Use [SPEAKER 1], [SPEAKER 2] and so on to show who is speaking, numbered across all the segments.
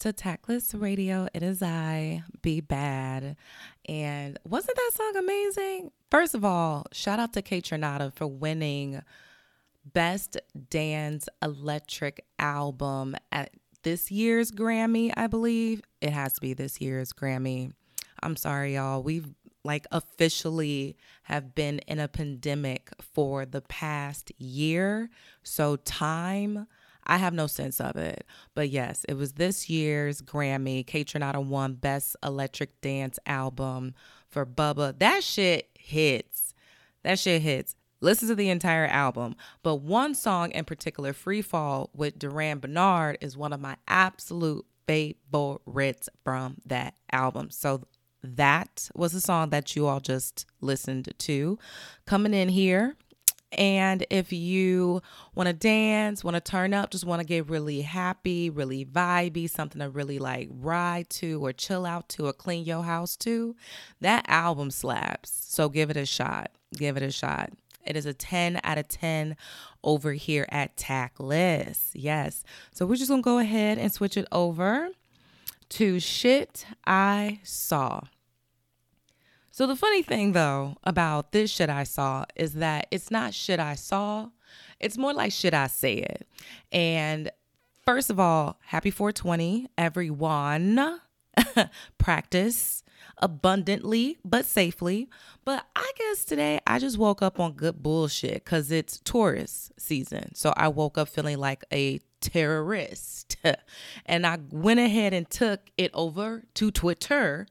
[SPEAKER 1] To Tactless Radio. It is I, Be Bad. And wasn't that song amazing? First of all, shout out to Kaytranada for winning Best Dance Electric Album at this year's Grammy, I believe. It has to be this year's Grammy. I'm sorry, y'all. We've like officially have been in a pandemic for the past year. So time I have no sense of it. But yes, it was this year's Grammy. Kaytranada won Best Electric Dance Album for Bubba. That shit hits. That shit hits. Listen to the entire album. But one song in particular, Free Fall with Durand Bernarr, is one of my absolute favorites from that album. So that was a song that you all just listened to. Coming in here and if you want to dance, want to turn up, just want to get really happy, really vibey, something to really like ride to or chill out to or clean your house to, that album slaps. So give it a shot. Give it a shot. It is a 10 out of 10 over here at Tactless. Yes. So we're just going to go ahead and switch it over to Shit I Saw. So the funny thing though about this shit I saw is that it's not shit I saw, it's more like shit I said. And first of all, happy 420, everyone. Practice abundantly but safely. But I guess today I just woke up on good bullshit because it's tourist season. So I woke up feeling like a terrorist. and I went ahead and took it over to Twitter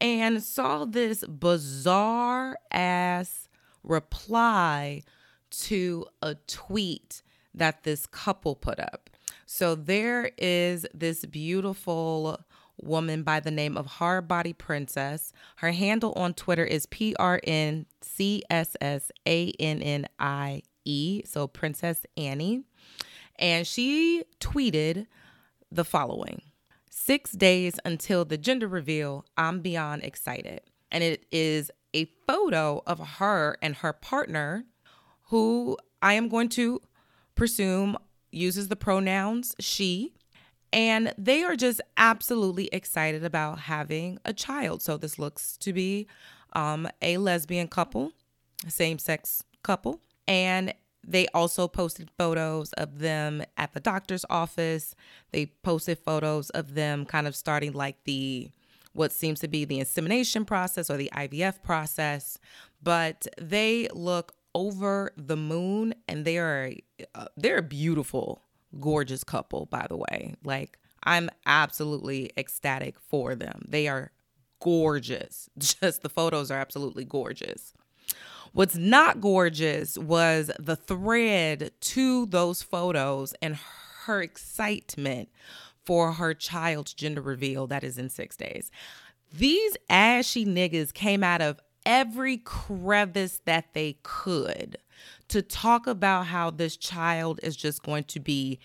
[SPEAKER 1] and saw this bizarre ass reply to a tweet that this couple put up. So there is this beautiful woman by the name of Hard Body Princess. Her handle on Twitter is P R N C S S A N N I E, so Princess Annie. And she tweeted the following Six days until the gender reveal, I'm beyond excited. And it is a photo of her and her partner, who I am going to presume uses the pronouns she. And they are just absolutely excited about having a child. So this looks to be um, a lesbian couple, same sex couple. And they also posted photos of them at the doctor's office. They posted photos of them kind of starting like the what seems to be the insemination process or the IVF process, but they look over the moon and they are uh, they're beautiful, gorgeous couple by the way. Like I'm absolutely ecstatic for them. They are gorgeous. Just the photos are absolutely gorgeous. What's not gorgeous was the thread to those photos and her excitement for her child's gender reveal that is in six days. These ashy niggas came out of every crevice that they could to talk about how this child is just going to be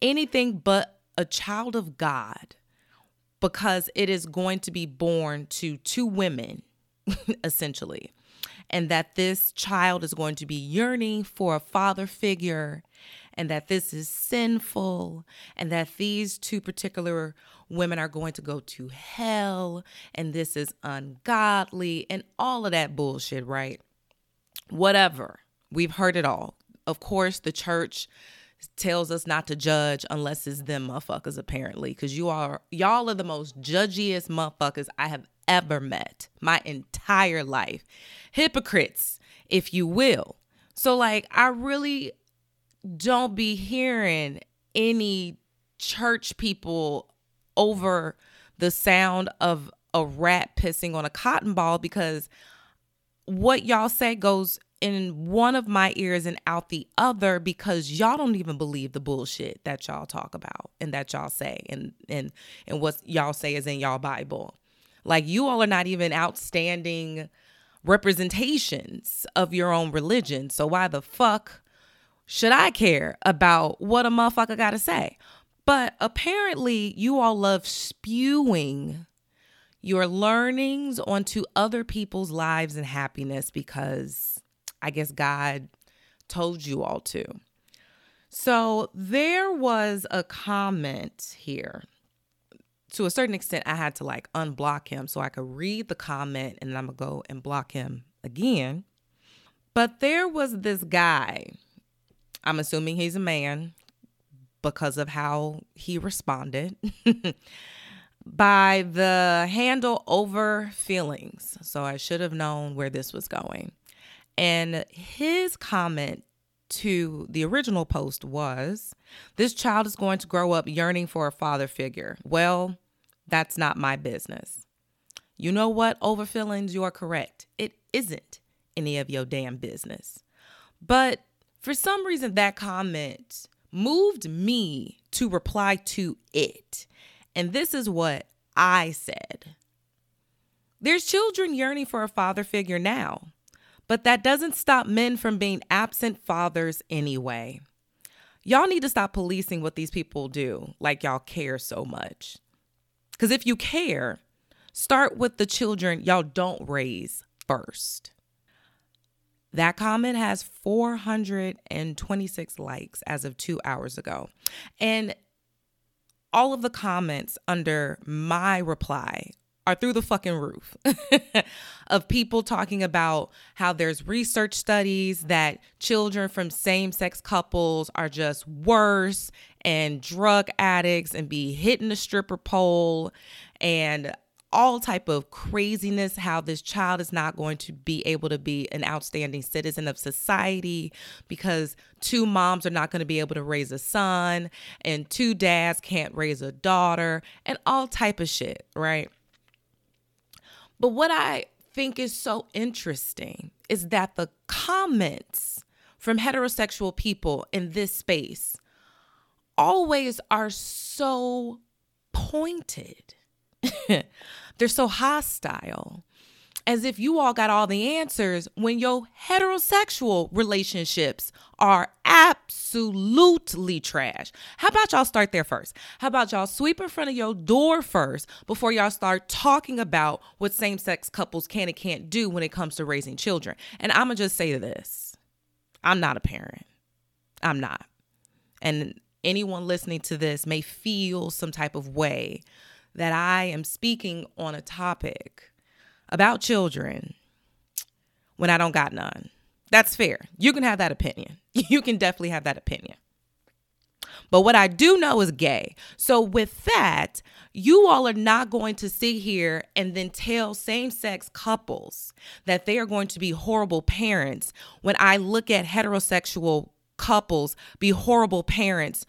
[SPEAKER 1] anything but a child of God because it is going to be born to two women, essentially. and that this child is going to be yearning for a father figure and that this is sinful and that these two particular women are going to go to hell and this is ungodly and all of that bullshit, right? Whatever. We've heard it all. Of course, the church tells us not to judge unless it's them motherfuckers apparently because you are y'all are the most judgiest motherfuckers i have ever met my entire life hypocrites if you will so like i really don't be hearing any church people over the sound of a rat pissing on a cotton ball because what y'all say goes in one of my ears and out the other because y'all don't even believe the bullshit that y'all talk about and that y'all say and and and what y'all say is in y'all Bible. Like you all are not even outstanding representations of your own religion. So why the fuck should I care about what a motherfucker got to say? But apparently, you all love spewing your learnings onto other people's lives and happiness because I guess God told you all to. So there was a comment here. To a certain extent, I had to like unblock him so I could read the comment and then I'm to go and block him again. But there was this guy I'm assuming he's a man because of how he responded. by the handle over feelings. So I should have known where this was going. And his comment to the original post was This child is going to grow up yearning for a father figure. Well, that's not my business. You know what, Overfillings, you are correct. It isn't any of your damn business. But for some reason, that comment moved me to reply to it. And this is what I said There's children yearning for a father figure now, but that doesn't stop men from being absent fathers anyway. Y'all need to stop policing what these people do like y'all care so much. Because if you care, start with the children y'all don't raise first. That comment has 426 likes as of two hours ago. And all of the comments under my reply are through the fucking roof of people talking about how there's research studies that children from same sex couples are just worse and drug addicts and be hitting the stripper pole and all type of craziness how this child is not going to be able to be an outstanding citizen of society because two moms are not going to be able to raise a son and two dads can't raise a daughter and all type of shit right but what i think is so interesting is that the comments from heterosexual people in this space always are so pointed They're so hostile. As if you all got all the answers when your heterosexual relationships are absolutely trash. How about y'all start there first? How about y'all sweep in front of your door first before y'all start talking about what same sex couples can and can't do when it comes to raising children? And I'm going to just say this I'm not a parent. I'm not. And anyone listening to this may feel some type of way that I am speaking on a topic about children when I don't got none. That's fair. You can have that opinion. You can definitely have that opinion. But what I do know is gay. So, with that, you all are not going to sit here and then tell same sex couples that they are going to be horrible parents when I look at heterosexual couples be horrible parents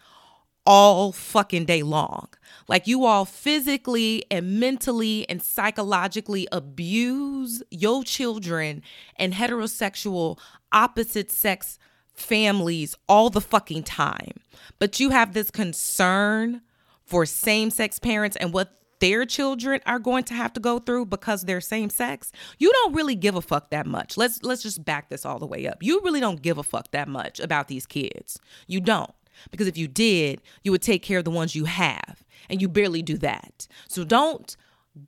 [SPEAKER 1] all fucking day long. Like you all physically and mentally and psychologically abuse your children and heterosexual opposite sex families all the fucking time. But you have this concern for same sex parents and what their children are going to have to go through because they're same sex you don't really give a fuck that much let's let's just back this all the way up you really don't give a fuck that much about these kids you don't because if you did, you would take care of the ones you have, and you barely do that. So don't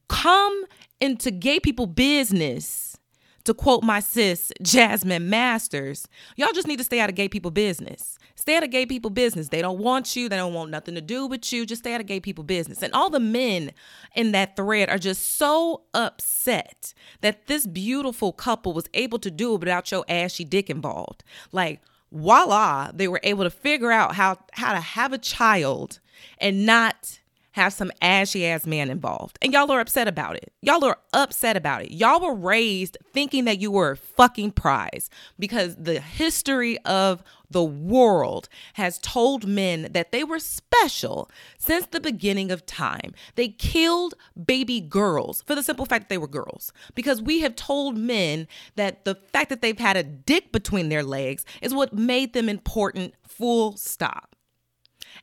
[SPEAKER 1] come into gay people business to quote my sis, Jasmine Masters, y'all just need to stay out of gay people business. Stay out of gay people business. They don't want you. They don't want nothing to do with you. Just stay out of gay people business. And all the men in that thread are just so upset that this beautiful couple was able to do it without your ashy dick involved. Like, voila, they were able to figure out how how to have a child and not have some ashy ass man involved. And y'all are upset about it. Y'all are upset about it. Y'all were raised thinking that you were a fucking prize because the history of the world has told men that they were special since the beginning of time. They killed baby girls for the simple fact that they were girls because we have told men that the fact that they've had a dick between their legs is what made them important, full stop.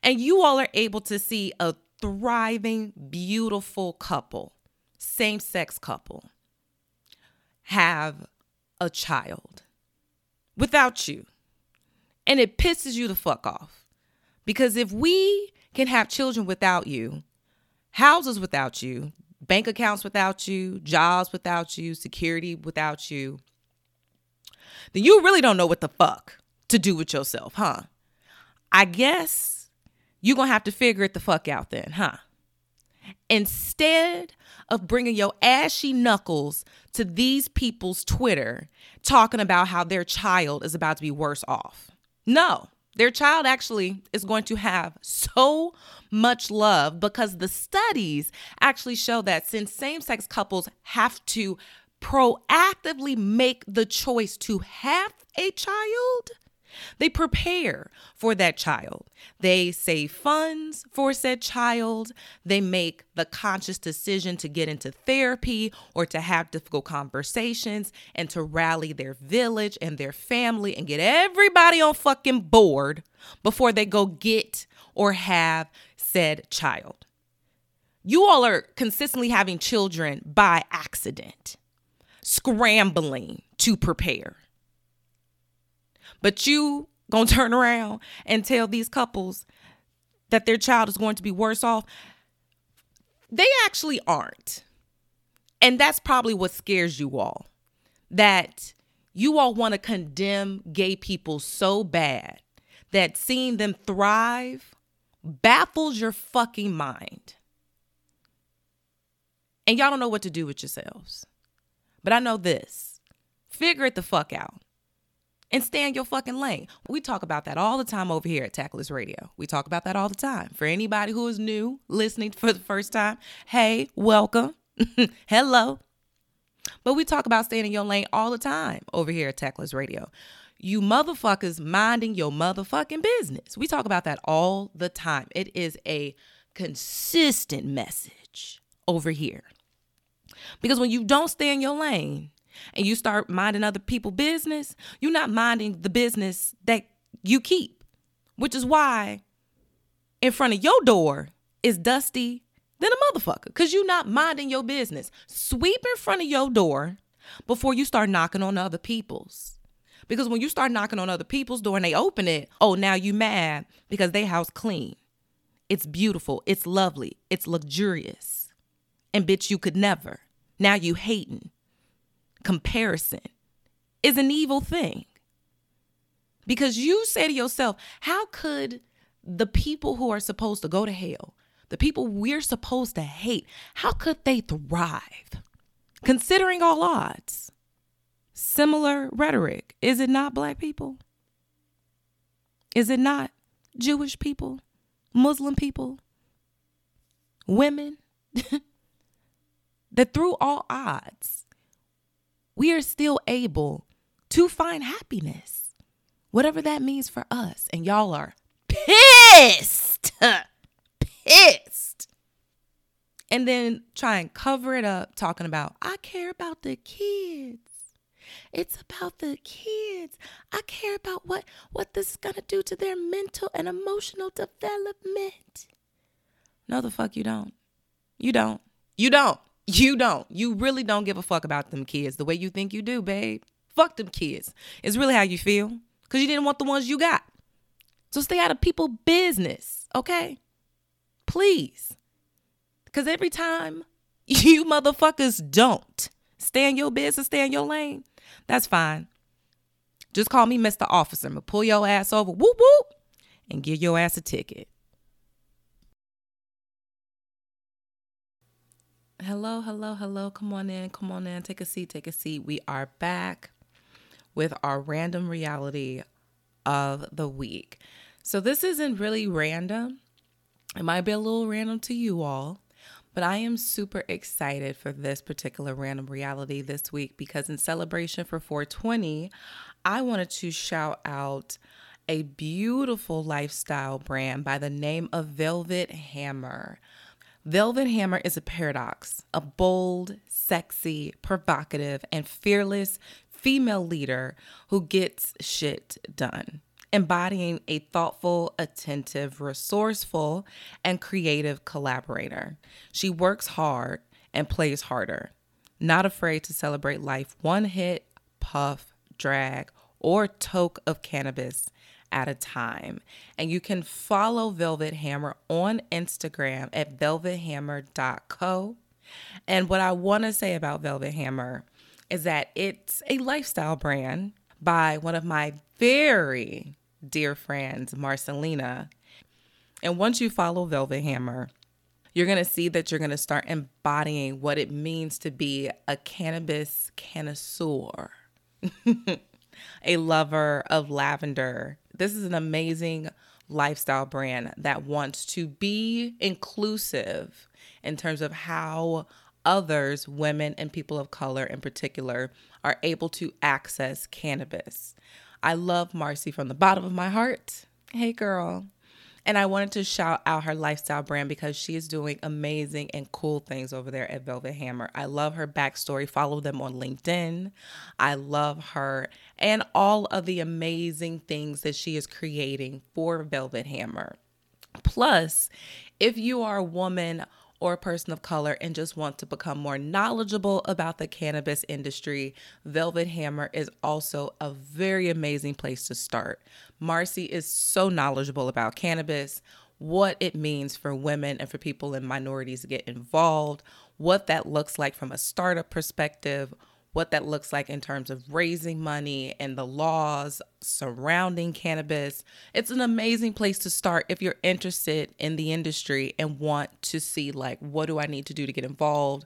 [SPEAKER 1] And you all are able to see a thriving, beautiful couple, same sex couple, have a child without you. And it pisses you the fuck off. Because if we can have children without you, houses without you, bank accounts without you, jobs without you, security without you, then you really don't know what the fuck to do with yourself, huh? I guess you're going to have to figure it the fuck out then, huh? Instead of bringing your ashy knuckles to these people's Twitter talking about how their child is about to be worse off. No, their child actually is going to have so much love because the studies actually show that since same sex couples have to proactively make the choice to have a child, they prepare for that child. They save funds for said child. They make the conscious decision to get into therapy or to have difficult conversations and to rally their village and their family and get everybody on fucking board before they go get or have said child. You all are consistently having children by accident, scrambling to prepare. But you gonna turn around and tell these couples that their child is going to be worse off. They actually aren't. And that's probably what scares you all. That you all want to condemn gay people so bad that seeing them thrive baffles your fucking mind. And y'all don't know what to do with yourselves. But I know this figure it the fuck out and stay in your fucking lane. We talk about that all the time over here at Tactless Radio. We talk about that all the time. For anybody who is new listening for the first time, hey, welcome. Hello. But we talk about staying in your lane all the time over here at Tactless Radio. You motherfuckers minding your motherfucking business. We talk about that all the time. It is a consistent message over here. Because when you don't stay in your lane, and you start minding other people business, you're not minding the business that you keep, which is why in front of your door is dusty than a motherfucker because you're not minding your business. Sweep in front of your door before you start knocking on other people's. Because when you start knocking on other people's door and they open it, oh, now you mad because they house clean. It's beautiful. It's lovely. It's luxurious. And bitch, you could never. Now you hating comparison is an evil thing. Because you say to yourself, how could the people who are supposed to go to hell, the people we're supposed to hate, how could they thrive? Considering all odds. Similar rhetoric. Is it not black people? Is it not Jewish people? Muslim people? Women? that through all odds, we are still able to find happiness, whatever that means for us. And y'all are pissed, pissed. And then try and cover it up talking about, I care about the kids. It's about the kids. I care about what what this is gonna do to their mental and emotional development. No, the fuck you don't. You don't. You don't. You don't. You really don't give a fuck about them kids the way you think you do, babe. Fuck them kids. It's really how you feel because you didn't want the ones you got. So stay out of people business, okay? Please. Because every time you motherfuckers don't stay in your business, stay in your lane, that's fine. Just call me Mr. Officer. I'm gonna pull your ass over, whoop whoop, and give your ass a ticket. Hello, hello, hello. Come on in, come on in. Take a seat, take a seat. We are back with our random reality of the week. So, this isn't really random. It might be a little random to you all, but I am super excited for this particular random reality this week because, in celebration for 420, I wanted to shout out a beautiful lifestyle brand by the name of Velvet Hammer. Velvet Hammer is a paradox, a bold, sexy, provocative, and fearless female leader who gets shit done, embodying a thoughtful, attentive, resourceful, and creative collaborator. She works hard and plays harder, not afraid to celebrate life one hit, puff, drag, or toke of cannabis at a time. And you can follow Velvet Hammer on Instagram at velvethammer.co. And what I want to say about Velvet Hammer is that it's a lifestyle brand by one of my very dear friends, Marcelina. And once you follow Velvet Hammer, you're going to see that you're going to start embodying what it means to be a cannabis connoisseur, a lover of lavender, this is an amazing lifestyle brand that wants to be inclusive in terms of how others, women and people of color in particular, are able to access cannabis. I love Marcy from the bottom of my heart. Hey, girl. And I wanted to shout out her lifestyle brand because she is doing amazing and cool things over there at Velvet Hammer. I love her backstory. Follow them on LinkedIn. I love her and all of the amazing things that she is creating for Velvet Hammer. Plus, if you are a woman or a person of color and just want to become more knowledgeable about the cannabis industry, Velvet Hammer is also a very amazing place to start. Marcy is so knowledgeable about cannabis, what it means for women and for people in minorities to get involved, what that looks like from a startup perspective, what that looks like in terms of raising money and the laws surrounding cannabis. It's an amazing place to start if you're interested in the industry and want to see like what do I need to do to get involved?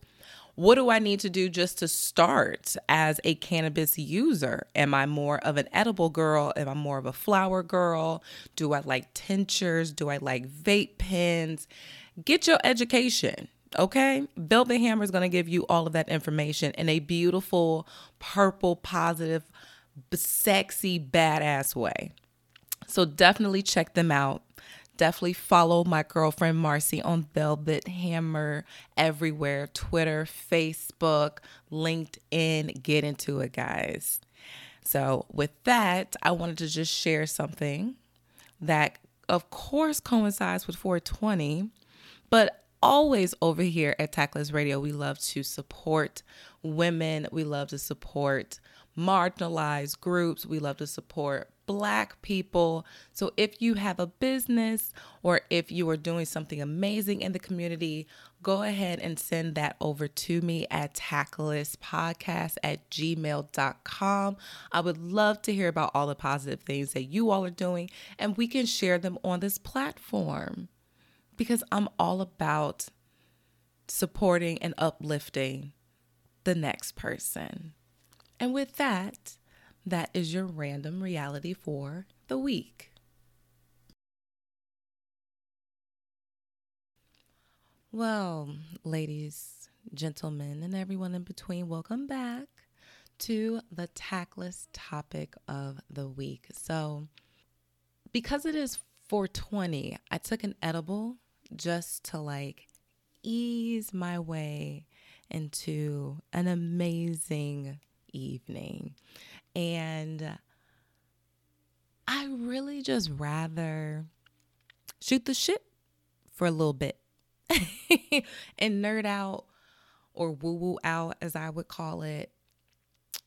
[SPEAKER 1] What do I need to do just to start as a cannabis user? Am I more of an edible girl? Am I more of a flower girl? Do I like tinctures? Do I like vape pens? Get your education. Okay, Velvet Hammer is going to give you all of that information in a beautiful, purple, positive, sexy, badass way. So definitely check them out. Definitely follow my girlfriend Marcy on Velvet Hammer everywhere Twitter, Facebook, LinkedIn. Get into it, guys. So, with that, I wanted to just share something that, of course, coincides with 420, but always over here at Tactless Radio, we love to support women. We love to support marginalized groups. We love to support Black people. So if you have a business or if you are doing something amazing in the community, go ahead and send that over to me at tactlesspodcast at gmail.com. I would love to hear about all the positive things that you all are doing, and we can share them on this platform because I'm all about supporting and uplifting the next person. And with that, that is your random reality for the week. Well, ladies, gentlemen, and everyone in between, welcome back to the tactless topic of the week. So, because it is 420, I took an edible just to like ease my way into an amazing evening. And I really just rather shoot the shit for a little bit and nerd out or woo woo out, as I would call it,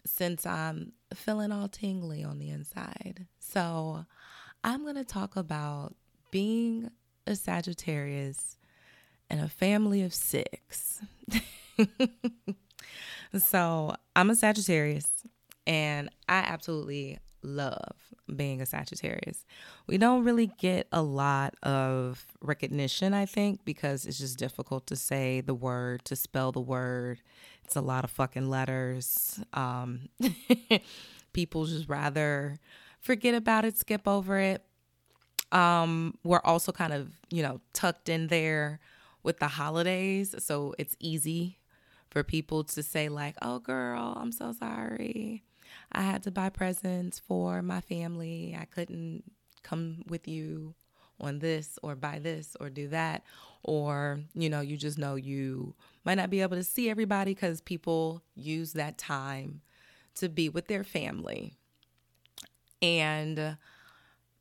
[SPEAKER 1] since I'm feeling all tingly on the inside. So I'm going to talk about being a Sagittarius and a family of six. So I'm a Sagittarius and I absolutely love being a Sagittarius. We don't really get a lot of recognition, I think, because it's just difficult to say the word, to spell the word. It's a lot of fucking letters. Um, people just rather forget about it, skip over it. Um, we're also kind of, you know, tucked in there with the holidays. So it's easy for people to say, like, oh, girl, I'm so sorry. I had to buy presents for my family. I couldn't come with you on this or buy this or do that. Or, you know, you just know you might not be able to see everybody because people use that time to be with their family. And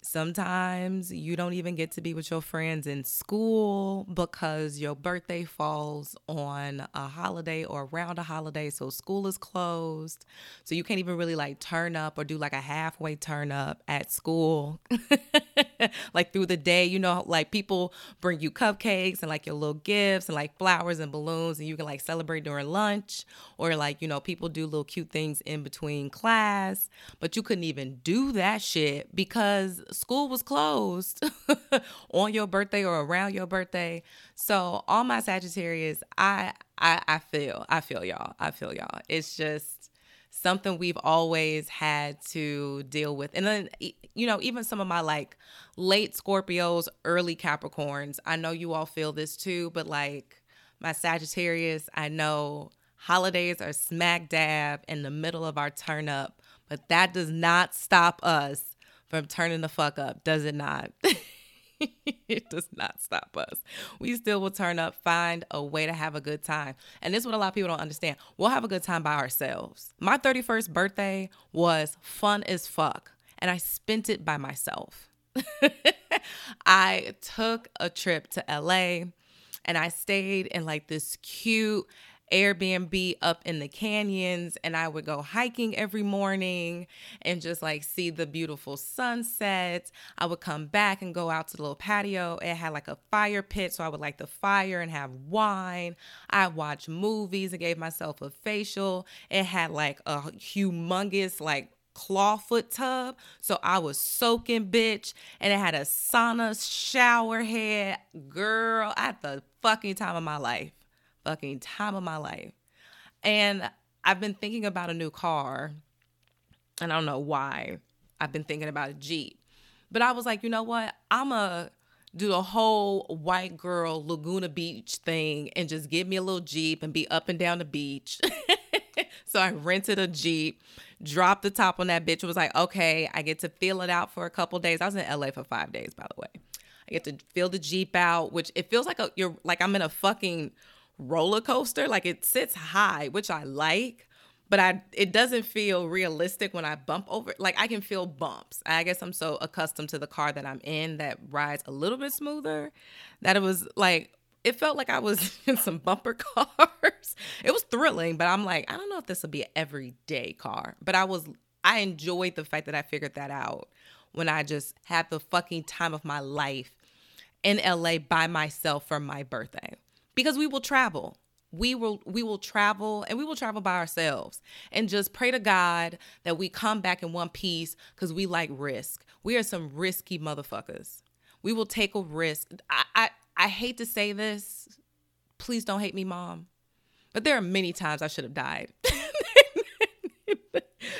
[SPEAKER 1] Sometimes you don't even get to be with your friends in school because your birthday falls on a holiday or around a holiday. So school is closed. So you can't even really like turn up or do like a halfway turn up at school. like through the day, you know, like people bring you cupcakes and like your little gifts and like flowers and balloons and you can like celebrate during lunch or like, you know, people do little cute things in between class, but you couldn't even do that shit because school was closed on your birthday or around your birthday. So all my Sagittarius, I I I feel I feel y'all. I feel y'all. It's just something we've always had to deal with. And then you know, even some of my like late Scorpios, early Capricorns, I know you all feel this too, but like my Sagittarius, I know holidays are smack dab in the middle of our turn up, but that does not stop us from turning the fuck up, does it not? it does not stop us. We still will turn up, find a way to have a good time. And this is what a lot of people don't understand. We'll have a good time by ourselves. My 31st birthday was fun as fuck, and I spent it by myself. I took a trip to LA and I stayed in like this cute Airbnb up in the canyons and I would go hiking every morning and just like see the beautiful sunsets. I would come back and go out to the little patio. It had like a fire pit, so I would light the fire and have wine. I watch movies and gave myself a facial. It had like a humongous like clawfoot tub. So I was soaking, bitch. And it had a sauna shower head. Girl, at the fucking time of my life fucking time of my life. And I've been thinking about a new car, and I don't know why. I've been thinking about a Jeep. But I was like, you know what? I'm a do the whole white girl Laguna Beach thing and just give me a little Jeep and be up and down the beach. so I rented a Jeep, dropped the top on that bitch. It was like, okay, I get to feel it out for a couple days. I was in LA for five days, by the way. I get to feel the Jeep out, which it feels like a, you're like I'm in a fucking roller coaster. Like it sits high, which I like, but I it doesn't feel realistic when I bump over. Like I can feel bumps. I guess I'm so accustomed to the car that I'm in that rides a little bit smoother that it was like it felt like I was in some bumper cars. It was thrilling, but I'm like, I don't know if this will be an everyday car. But I was I enjoyed the fact that I figured that out when I just had the fucking time of my life in LA by myself for my birthday because we will travel we will we will travel and we will travel by ourselves and just pray to God that we come back in one piece because we like risk. We are some risky motherfuckers. We will take a risk. I, I I hate to say this. Please don't hate me, mom. But there are many times I should have died.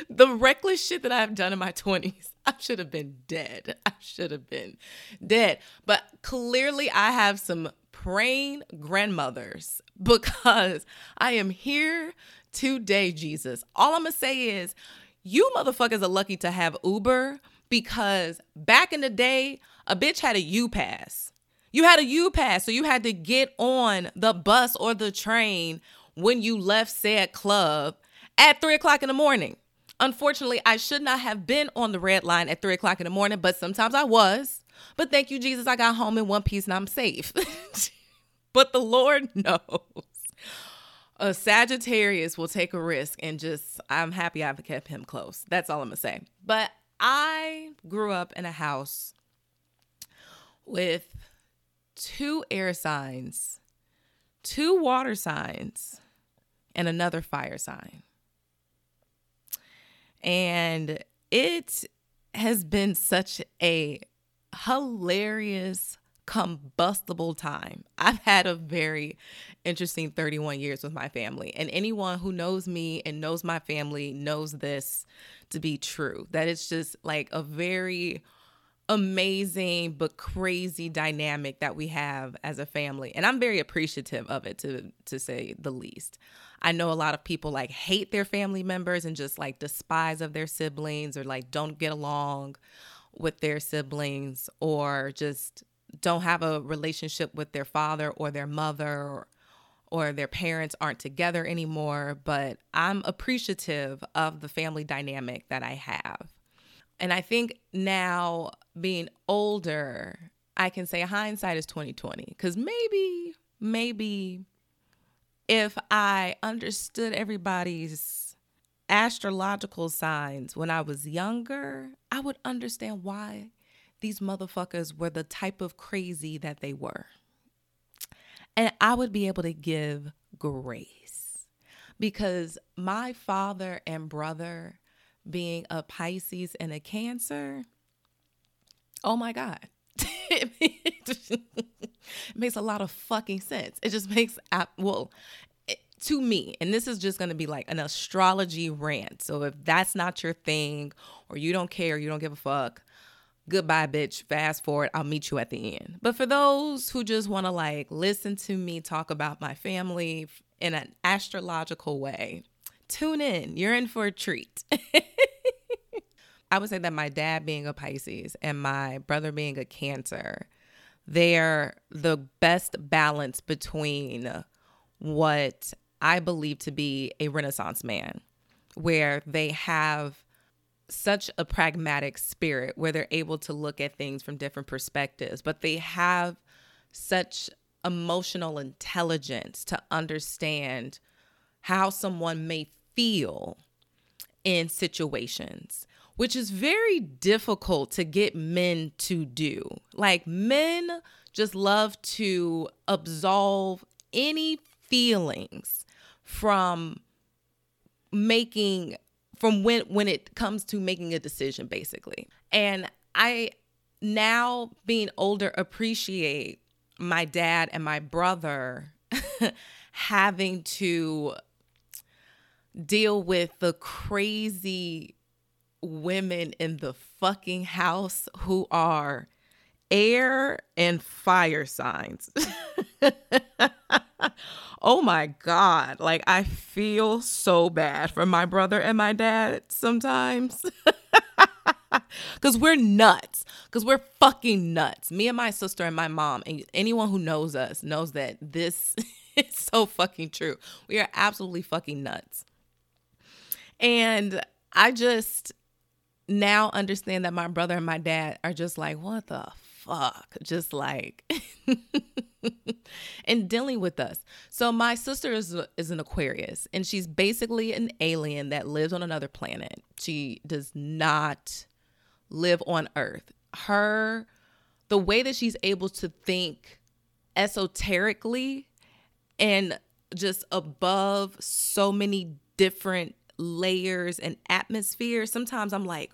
[SPEAKER 1] the reckless shit that I've done in my 20s, I should have been dead. I should have been dead. But clearly, I have some praying grandmothers because I am here today, Jesus. All I'm going to say is, you motherfuckers are lucky to have Uber because back in the day, a bitch had a U pass. You had a U pass, so you had to get on the bus or the train when you left said club at three o'clock in the morning. Unfortunately, I should not have been on the red line at three o'clock in the morning, but sometimes I was. But thank you, Jesus, I got home in one piece and I'm safe. but the Lord knows. A Sagittarius will take a risk and just, I'm happy I've kept him close. That's all I'm to say. But I grew up in a house with two air signs, two water signs, and another fire sign. And it has been such a hilarious, combustible time. I've had a very interesting 31 years with my family. And anyone who knows me and knows my family knows this to be true. That it's just like a very amazing but crazy dynamic that we have as a family and i'm very appreciative of it to to say the least i know a lot of people like hate their family members and just like despise of their siblings or like don't get along with their siblings or just don't have a relationship with their father or their mother or, or their parents aren't together anymore but i'm appreciative of the family dynamic that i have. And I think now being older, I can say hindsight is 2020 cuz maybe maybe if I understood everybody's astrological signs when I was younger, I would understand why these motherfuckers were the type of crazy that they were. And I would be able to give grace because my father and brother being a Pisces and a Cancer, oh my God. it makes a lot of fucking sense. It just makes, well, to me, and this is just going to be like an astrology rant. So if that's not your thing or you don't care, you don't give a fuck, goodbye, bitch. Fast forward, I'll meet you at the end. But for those who just want to like listen to me talk about my family in an astrological way, tune in. You're in for a treat. I would say that my dad being a Pisces and my brother being a Cancer, they're the best balance between what I believe to be a Renaissance man, where they have such a pragmatic spirit where they're able to look at things from different perspectives, but they have such emotional intelligence to understand how someone may feel in situations, which is very difficult to get men to do. Like, men just love to absolve any feelings from making from when when it comes to making a decision basically and i now being older appreciate my dad and my brother having to deal with the crazy women in the fucking house who are air and fire signs. oh my God. Like, I feel so bad for my brother and my dad sometimes. Because we're nuts. Because we're fucking nuts. Me and my sister and my mom, and anyone who knows us knows that this is so fucking true. We are absolutely fucking nuts. And I just now understand that my brother and my dad are just like, what the fuck? Just like, and dealing with us. So my sister is is an Aquarius, and she's basically an alien that lives on another planet. She does not live on Earth. Her, the way that she's able to think esoterically and just above so many different layers and atmosphere, sometimes I'm like,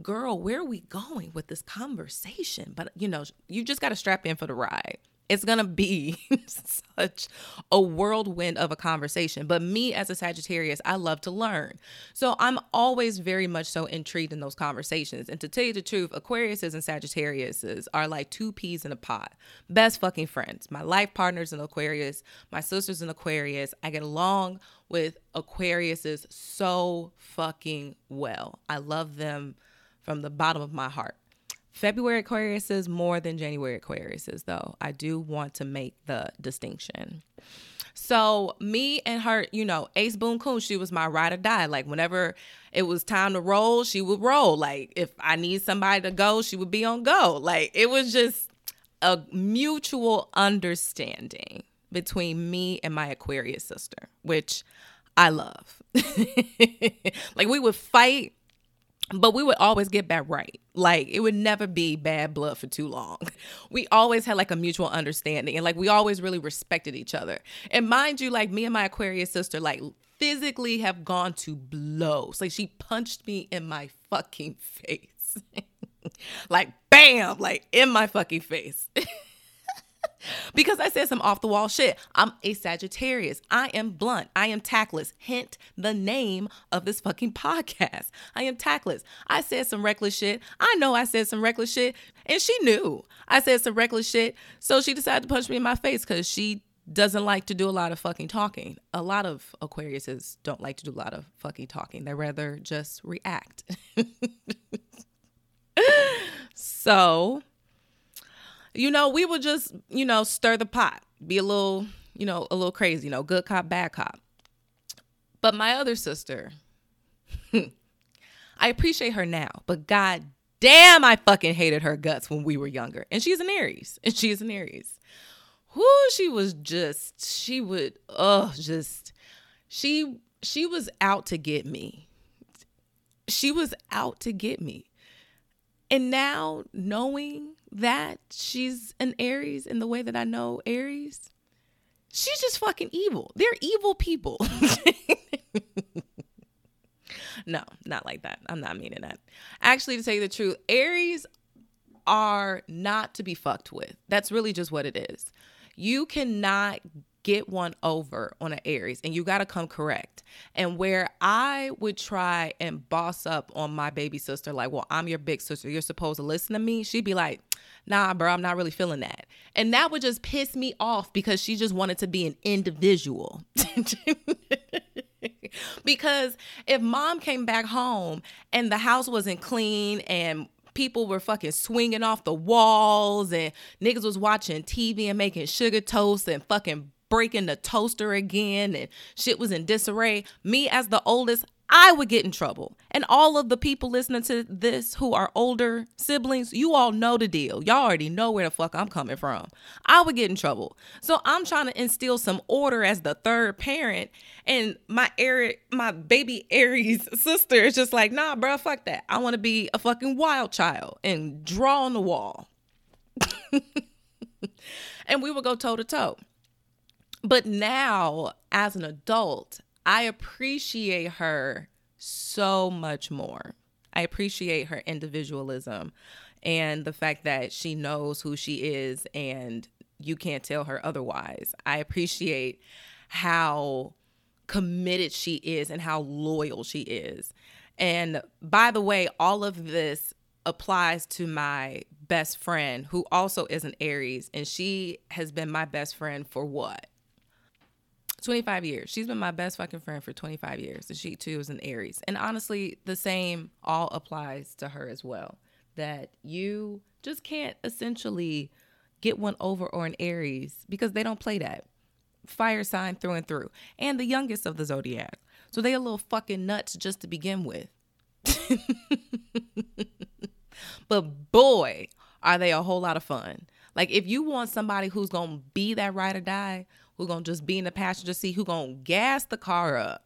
[SPEAKER 1] girl, where are we going with this conversation? But you know, you just got to strap in for the ride. It's going to be such a whirlwind of a conversation. But me as a Sagittarius, I love to learn. So I'm always very much so intrigued in those conversations. And to tell you the truth, Aquariuses and Sagittariuses are like two peas in a pot. Best fucking friends. My life partner's in Aquarius, my sister's in Aquarius. I get along with Aquariuses so fucking well. I love them from the bottom of my heart. February Aquariuses more than January Aquariuses, though. I do want to make the distinction. So me and her, you know, Ace Boon Coon, she was my ride or die. Like whenever it was time to roll, she would roll. Like if I need somebody to go, she would be on go. Like it was just a mutual understanding between me and my Aquarius sister, which I love. like we would fight but we would always get back right. Like it would never be bad blood for too long. We always had like a mutual understanding and like we always really respected each other. And mind you, like me and my Aquarius sister, like physically have gone to blows. Like she punched me in my fucking face. like bam, like in my fucking face. Because I said some off the wall shit. I'm a Sagittarius. I am blunt. I am tactless. Hint the name of this fucking podcast. I am tactless. I said some reckless shit. I know I said some reckless shit, and she knew I said some reckless shit. So she decided to punch me in my face because she doesn't like to do a lot of fucking talking. A lot of Aquariuses don't like to do a lot of fucking talking. They rather just react. so you know, we would just, you know, stir the pot, be a little, you know, a little crazy, you know, good cop, bad cop. But my other sister, I appreciate her now, but god damn, I fucking hated her guts when we were younger. And she's an Aries, and she's an Aries. Who she was just, she would, oh, just, she, she was out to get me. She was out to get me. And now knowing that she's an Aries in the way that I know Aries, she's just fucking evil. They're evil people. no, not like that. I'm not meaning that. Actually, to tell you the truth, Aries are not to be fucked with. That's really just what it is. You cannot get one over on an Aries and you got to come correct. And where I would try and boss up on my baby sister, like, well, I'm your big sister, you're supposed to listen to me, she'd be like, nah, bro, I'm not really feeling that. And that would just piss me off because she just wanted to be an individual. because if mom came back home and the house wasn't clean and people were fucking swinging off the walls and niggas was watching TV and making sugar toast and fucking breaking the toaster again and shit was in disarray. Me as the oldest, I would get in trouble. And all of the people listening to this who are older siblings, you all know the deal. Y'all already know where the fuck I'm coming from. I would get in trouble. So I'm trying to instill some order as the third parent. And my Eric, my baby Aries sister is just like, nah, bro, fuck that. I want to be a fucking wild child and draw on the wall. and we would go toe to toe. But now, as an adult, I appreciate her so much more. I appreciate her individualism and the fact that she knows who she is and you can't tell her otherwise. I appreciate how committed she is and how loyal she is. And by the way, all of this applies to my best friend who also is an Aries and she has been my best friend for what? 25 years. She's been my best fucking friend for 25 years. And she too is an Aries. And honestly, the same all applies to her as well. That you just can't essentially get one over or an Aries because they don't play that. Fire sign through and through. And the youngest of the zodiac. So they a little fucking nuts just to begin with. but boy, are they a whole lot of fun. Like if you want somebody who's gonna be that ride or die, who gonna just be in the passenger seat, who gonna gas the car up,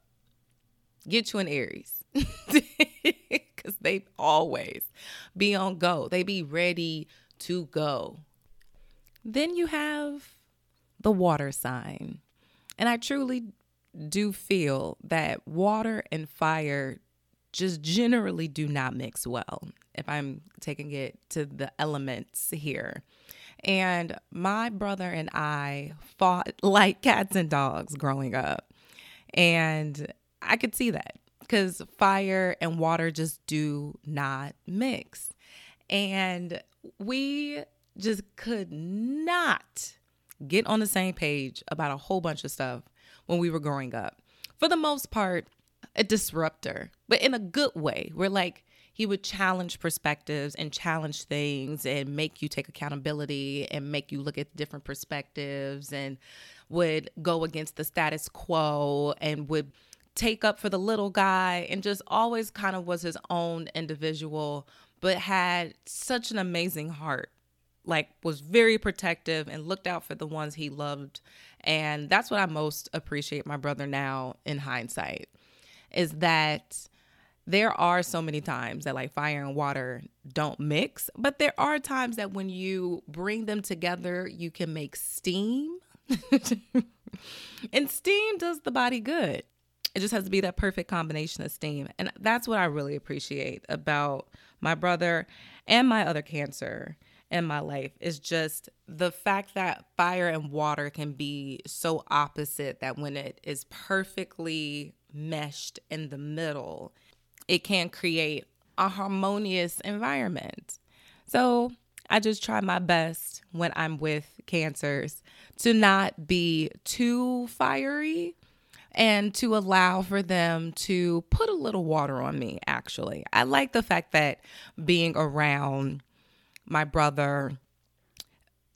[SPEAKER 1] get you an Aries. Cause they always be on go. They be ready to go. Then you have the water sign. And I truly do feel that water and fire just generally do not mix well, if I'm taking it to the elements here. And my brother and I fought like cats and dogs growing up. And I could see that because fire and water just do not mix. And we just could not get on the same page about a whole bunch of stuff when we were growing up. For the most part, a disruptor, but in a good way. We're like, he would challenge perspectives and challenge things and make you take accountability and make you look at different perspectives and would go against the status quo and would take up for the little guy and just always kind of was his own individual but had such an amazing heart. Like was very protective and looked out for the ones he loved. And that's what i most appreciate my brother now in hindsight is that there are so many times that like fire and water don't mix, but there are times that when you bring them together, you can make steam. and steam does the body good. It just has to be that perfect combination of steam. And that's what I really appreciate about my brother and my other cancer in my life is just the fact that fire and water can be so opposite that when it is perfectly meshed in the middle, it can create a harmonious environment. So I just try my best when I'm with cancers to not be too fiery and to allow for them to put a little water on me, actually. I like the fact that being around my brother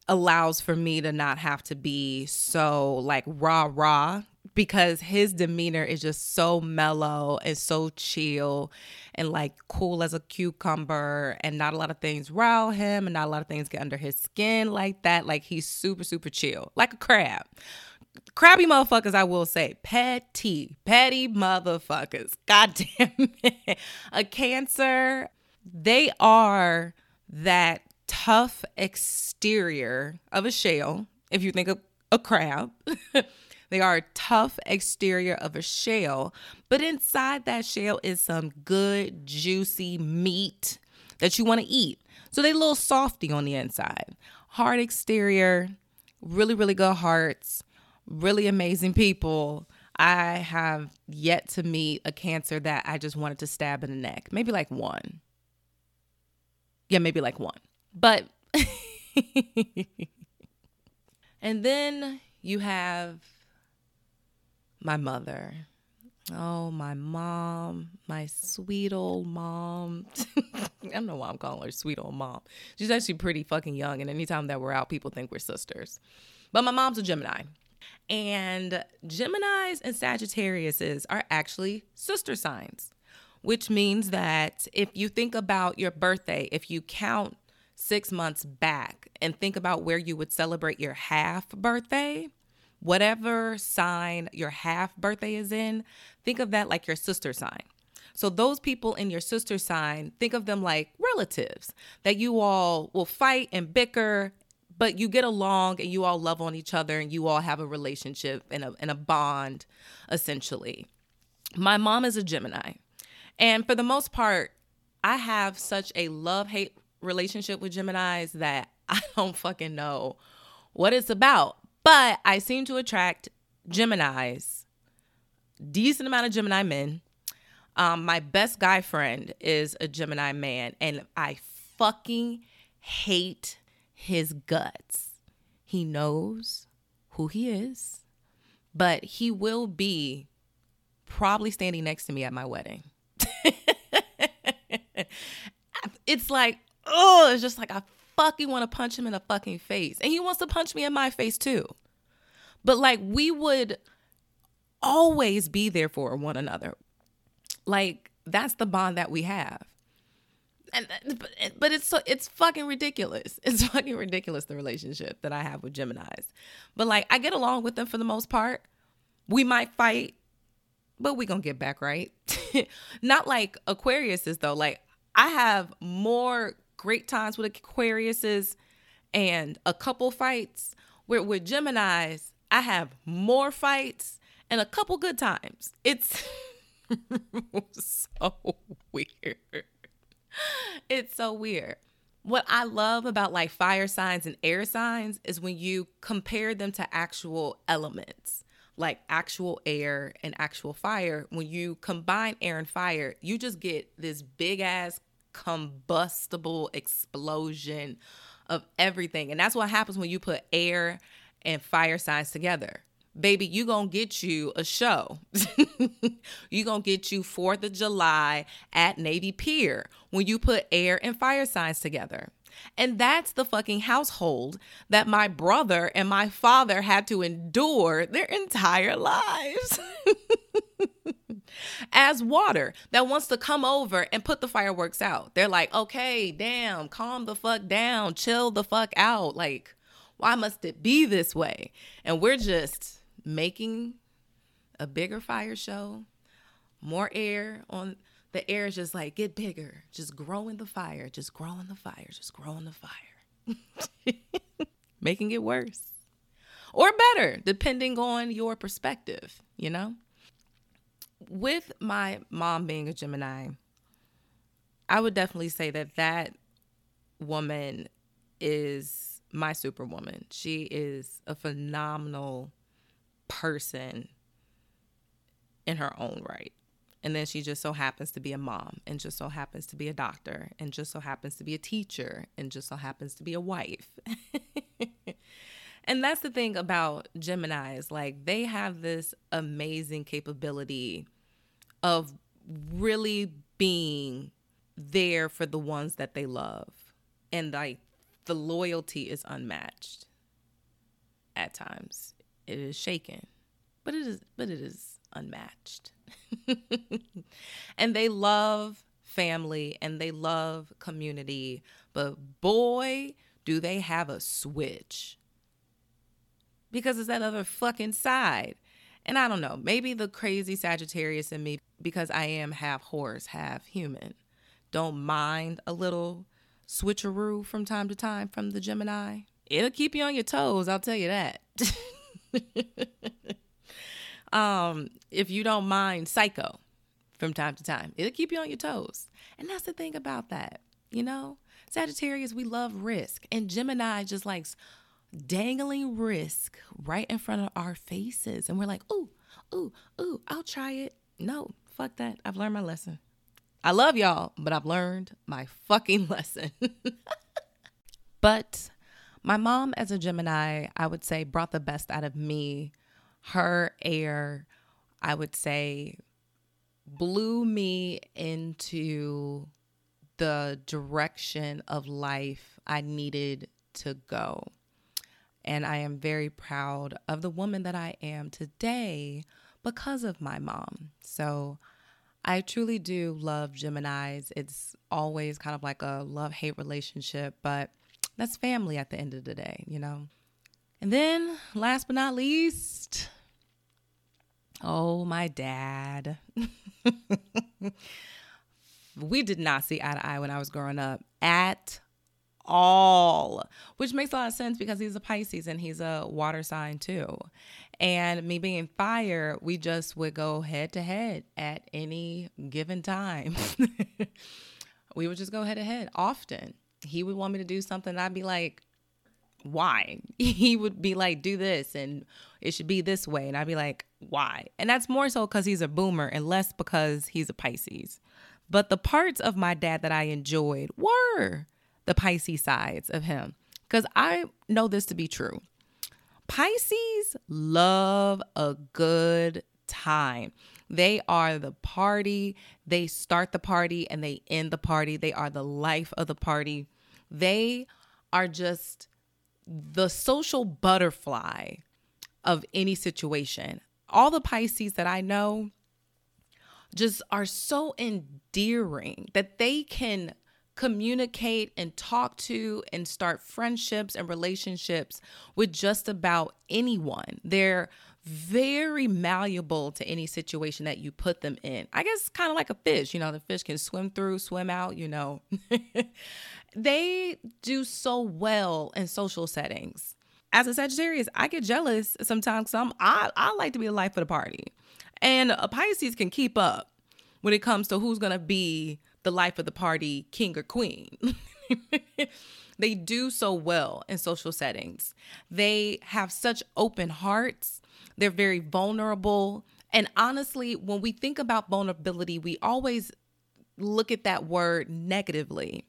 [SPEAKER 1] allows for me to not have to be so like rah rah because his demeanor is just so mellow and so chill and like cool as a cucumber and not a lot of things rile him and not a lot of things get under his skin like that. Like he's super super chill like a crab. Crabby motherfuckers i will say petty petty motherfuckers. God damn it. A cancer they are that tough exterior of a shell if you think of a crab They are a tough exterior of a shell, but inside that shell is some good, juicy meat that you want to eat. So they a little softy on the inside. Hard exterior, really, really good hearts, really amazing people. I have yet to meet a cancer that I just wanted to stab in the neck. Maybe like one. Yeah, maybe like one. But and then you have my mother. Oh, my mom, my sweet old mom. I don't know why I'm calling her sweet old mom. She's actually pretty fucking young, and anytime that we're out, people think we're sisters. But my mom's a Gemini. And Geminis and Sagittariuses are actually sister signs, which means that if you think about your birthday, if you count six months back and think about where you would celebrate your half birthday, whatever sign your half birthday is in, think of that like your sister sign. So, those people in your sister sign, think of them like relatives that you all will fight and bicker, but you get along and you all love on each other and you all have a relationship and a, and a bond, essentially. My mom is a Gemini. And for the most part, I have such a love hate relationship with Geminis that I don't fucking know what it's about. But I seem to attract Geminis, decent amount of Gemini men. Um, my best guy friend is a Gemini man, and I fucking hate his guts. He knows who he is, but he will be probably standing next to me at my wedding. it's like, oh, it's just like I fucking want to punch him in the fucking face. And he wants to punch me in my face too. But like we would always be there for one another. Like that's the bond that we have. And but it's so it's fucking ridiculous. It's fucking ridiculous the relationship that I have with Geminis. But like I get along with them for the most part. We might fight, but we to get back right. Not like Aquarius is though. Like I have more great times with Aquariuses and a couple fights. Where with Geminis, I have more fights and a couple good times. It's so weird. It's so weird. What I love about like fire signs and air signs is when you compare them to actual elements, like actual air and actual fire. When you combine air and fire, you just get this big ass combustible explosion of everything. And that's what happens when you put air and fire signs together. Baby, you gonna get you a show. you gonna get you 4th of July at Navy Pier when you put air and fire signs together. And that's the fucking household that my brother and my father had to endure their entire lives. as water that wants to come over and put the fireworks out. They're like, okay, damn, calm the fuck down, chill the fuck out. Like, why must it be this way? And we're just making a bigger fire show, more air on the air is just like get bigger, just growing the fire, just growing the fire, just growing the fire. Making it worse or better, depending on your perspective, you know? With my mom being a Gemini, I would definitely say that that woman is my superwoman. She is a phenomenal person in her own right. And then she just so happens to be a mom, and just so happens to be a doctor, and just so happens to be a teacher, and just so happens to be a wife. and that's the thing about Geminis like, they have this amazing capability of really being there for the ones that they love. And like, the loyalty is unmatched at times. It is shaken, but it is, but it is unmatched. and they love family and they love community, but boy, do they have a switch. Because it's that other fucking side. And I don't know, maybe the crazy Sagittarius in me, because I am half horse, half human, don't mind a little switcheroo from time to time from the Gemini. It'll keep you on your toes, I'll tell you that. um, if you don't mind psycho from time to time, it'll keep you on your toes. And that's the thing about that, you know? Sagittarius, we love risk. And Gemini just likes dangling risk right in front of our faces. And we're like, ooh, ooh, ooh, I'll try it. No, fuck that. I've learned my lesson. I love y'all, but I've learned my fucking lesson. but my mom, as a Gemini, I would say brought the best out of me her air, I would say, blew me into the direction of life I needed to go. And I am very proud of the woman that I am today because of my mom. So I truly do love Geminis. It's always kind of like a love hate relationship, but that's family at the end of the day, you know? And then, last but not least, oh, my dad. we did not see eye to eye when I was growing up at all, which makes a lot of sense because he's a Pisces and he's a water sign too. And me being fire, we just would go head to head at any given time. we would just go head to head often. He would want me to do something, I'd be like, why? He would be like, do this and it should be this way. And I'd be like, why? And that's more so because he's a boomer and less because he's a Pisces. But the parts of my dad that I enjoyed were the Pisces sides of him. Because I know this to be true. Pisces love a good time. They are the party. They start the party and they end the party. They are the life of the party. They are just the social butterfly of any situation. All the Pisces that I know just are so endearing that they can communicate and talk to and start friendships and relationships with just about anyone. They're very malleable to any situation that you put them in. I guess kind of like a fish, you know, the fish can swim through, swim out, you know. they do so well in social settings. As a Sagittarius, I get jealous sometimes. Some I, I like to be the life of the party. And a Pisces can keep up when it comes to who's gonna be the life of the party, king or queen. they do so well in social settings. They have such open hearts. They're very vulnerable. And honestly, when we think about vulnerability, we always look at that word negatively.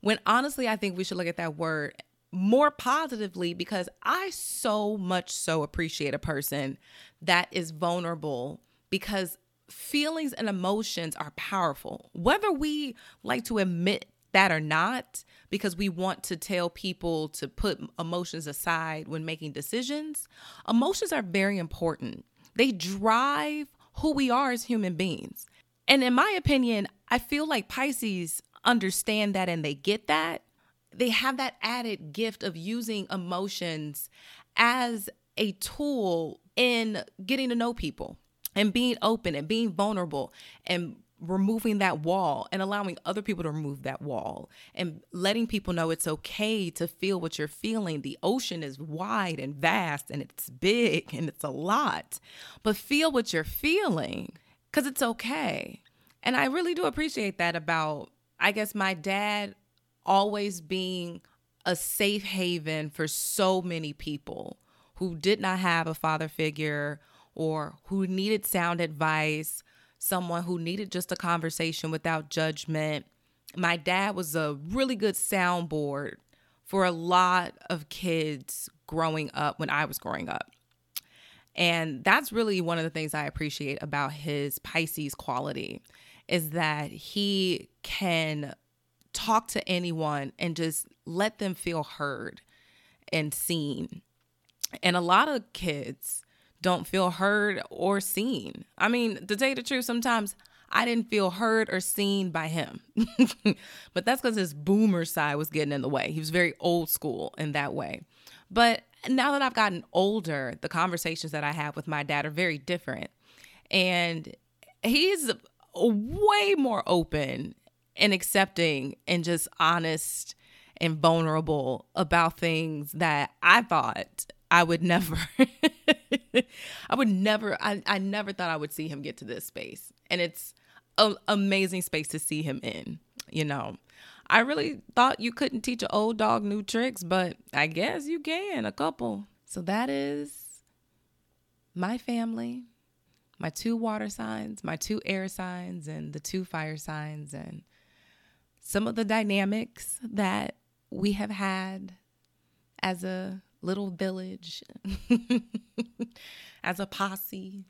[SPEAKER 1] When honestly, I think we should look at that word more positively because I so much so appreciate a person that is vulnerable because feelings and emotions are powerful. Whether we like to admit that or not, because we want to tell people to put emotions aside when making decisions, emotions are very important. They drive who we are as human beings. And in my opinion, I feel like Pisces understand that and they get that, they have that added gift of using emotions as a tool in getting to know people and being open and being vulnerable and removing that wall and allowing other people to remove that wall and letting people know it's okay to feel what you're feeling. The ocean is wide and vast and it's big and it's a lot, but feel what you're feeling because it's okay. And I really do appreciate that about, I guess, my dad always being a safe haven for so many people who did not have a father figure or who needed sound advice someone who needed just a conversation without judgment. My dad was a really good soundboard for a lot of kids growing up when I was growing up. And that's really one of the things I appreciate about his Pisces quality is that he can talk to anyone and just let them feel heard and seen. And a lot of kids don't feel heard or seen. I mean, to tell you the truth, sometimes I didn't feel heard or seen by him. but that's because his boomer side was getting in the way. He was very old school in that way. But now that I've gotten older, the conversations that I have with my dad are very different. And he's way more open and accepting and just honest and vulnerable about things that I thought I would never I would never I, I never thought I would see him get to this space. And it's an amazing space to see him in, you know. I really thought you couldn't teach an old dog new tricks, but I guess you can, a couple. So that is my family, my two water signs, my two air signs, and the two fire signs, and some of the dynamics that we have had as a little village, as a posse.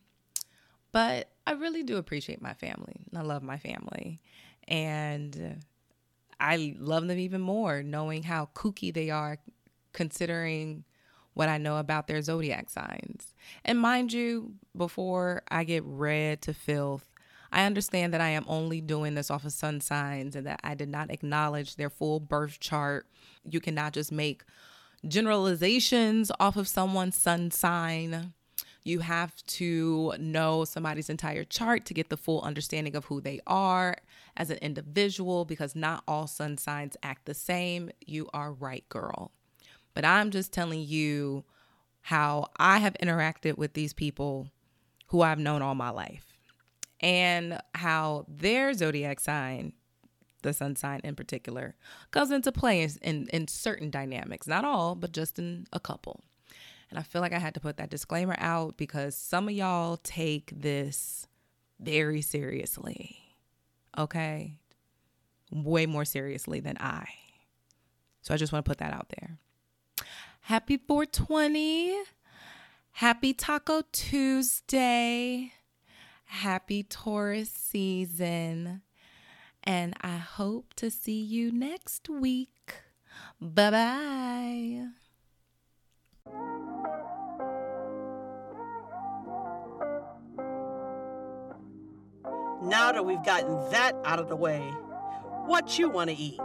[SPEAKER 1] But I really do appreciate my family. I love my family. And I love them even more knowing how kooky they are, considering what I know about their zodiac signs. And mind you, before I get read to filth, I understand that I am only doing this off of sun signs and that I did not acknowledge their full birth chart. You cannot just make generalizations off of someone's sun sign. You have to know somebody's entire chart to get the full understanding of who they are as an individual because not all sun signs act the same. You are right, girl. But I'm just telling you how I have interacted with these people who I've known all my life and how their zodiac sign the sun sign in particular, comes into play in, in, in certain dynamics. Not all, but just in a couple. And I feel like I had to put that disclaimer out because some of y'all take this very seriously. Okay? Way more seriously than I. So I just want to put that out there. Happy 420. Happy Taco Tuesday. Happy Taurus season and I hope to see you next week. Bye bye.
[SPEAKER 2] Now that we've gotten that out of the way, what you want to eat?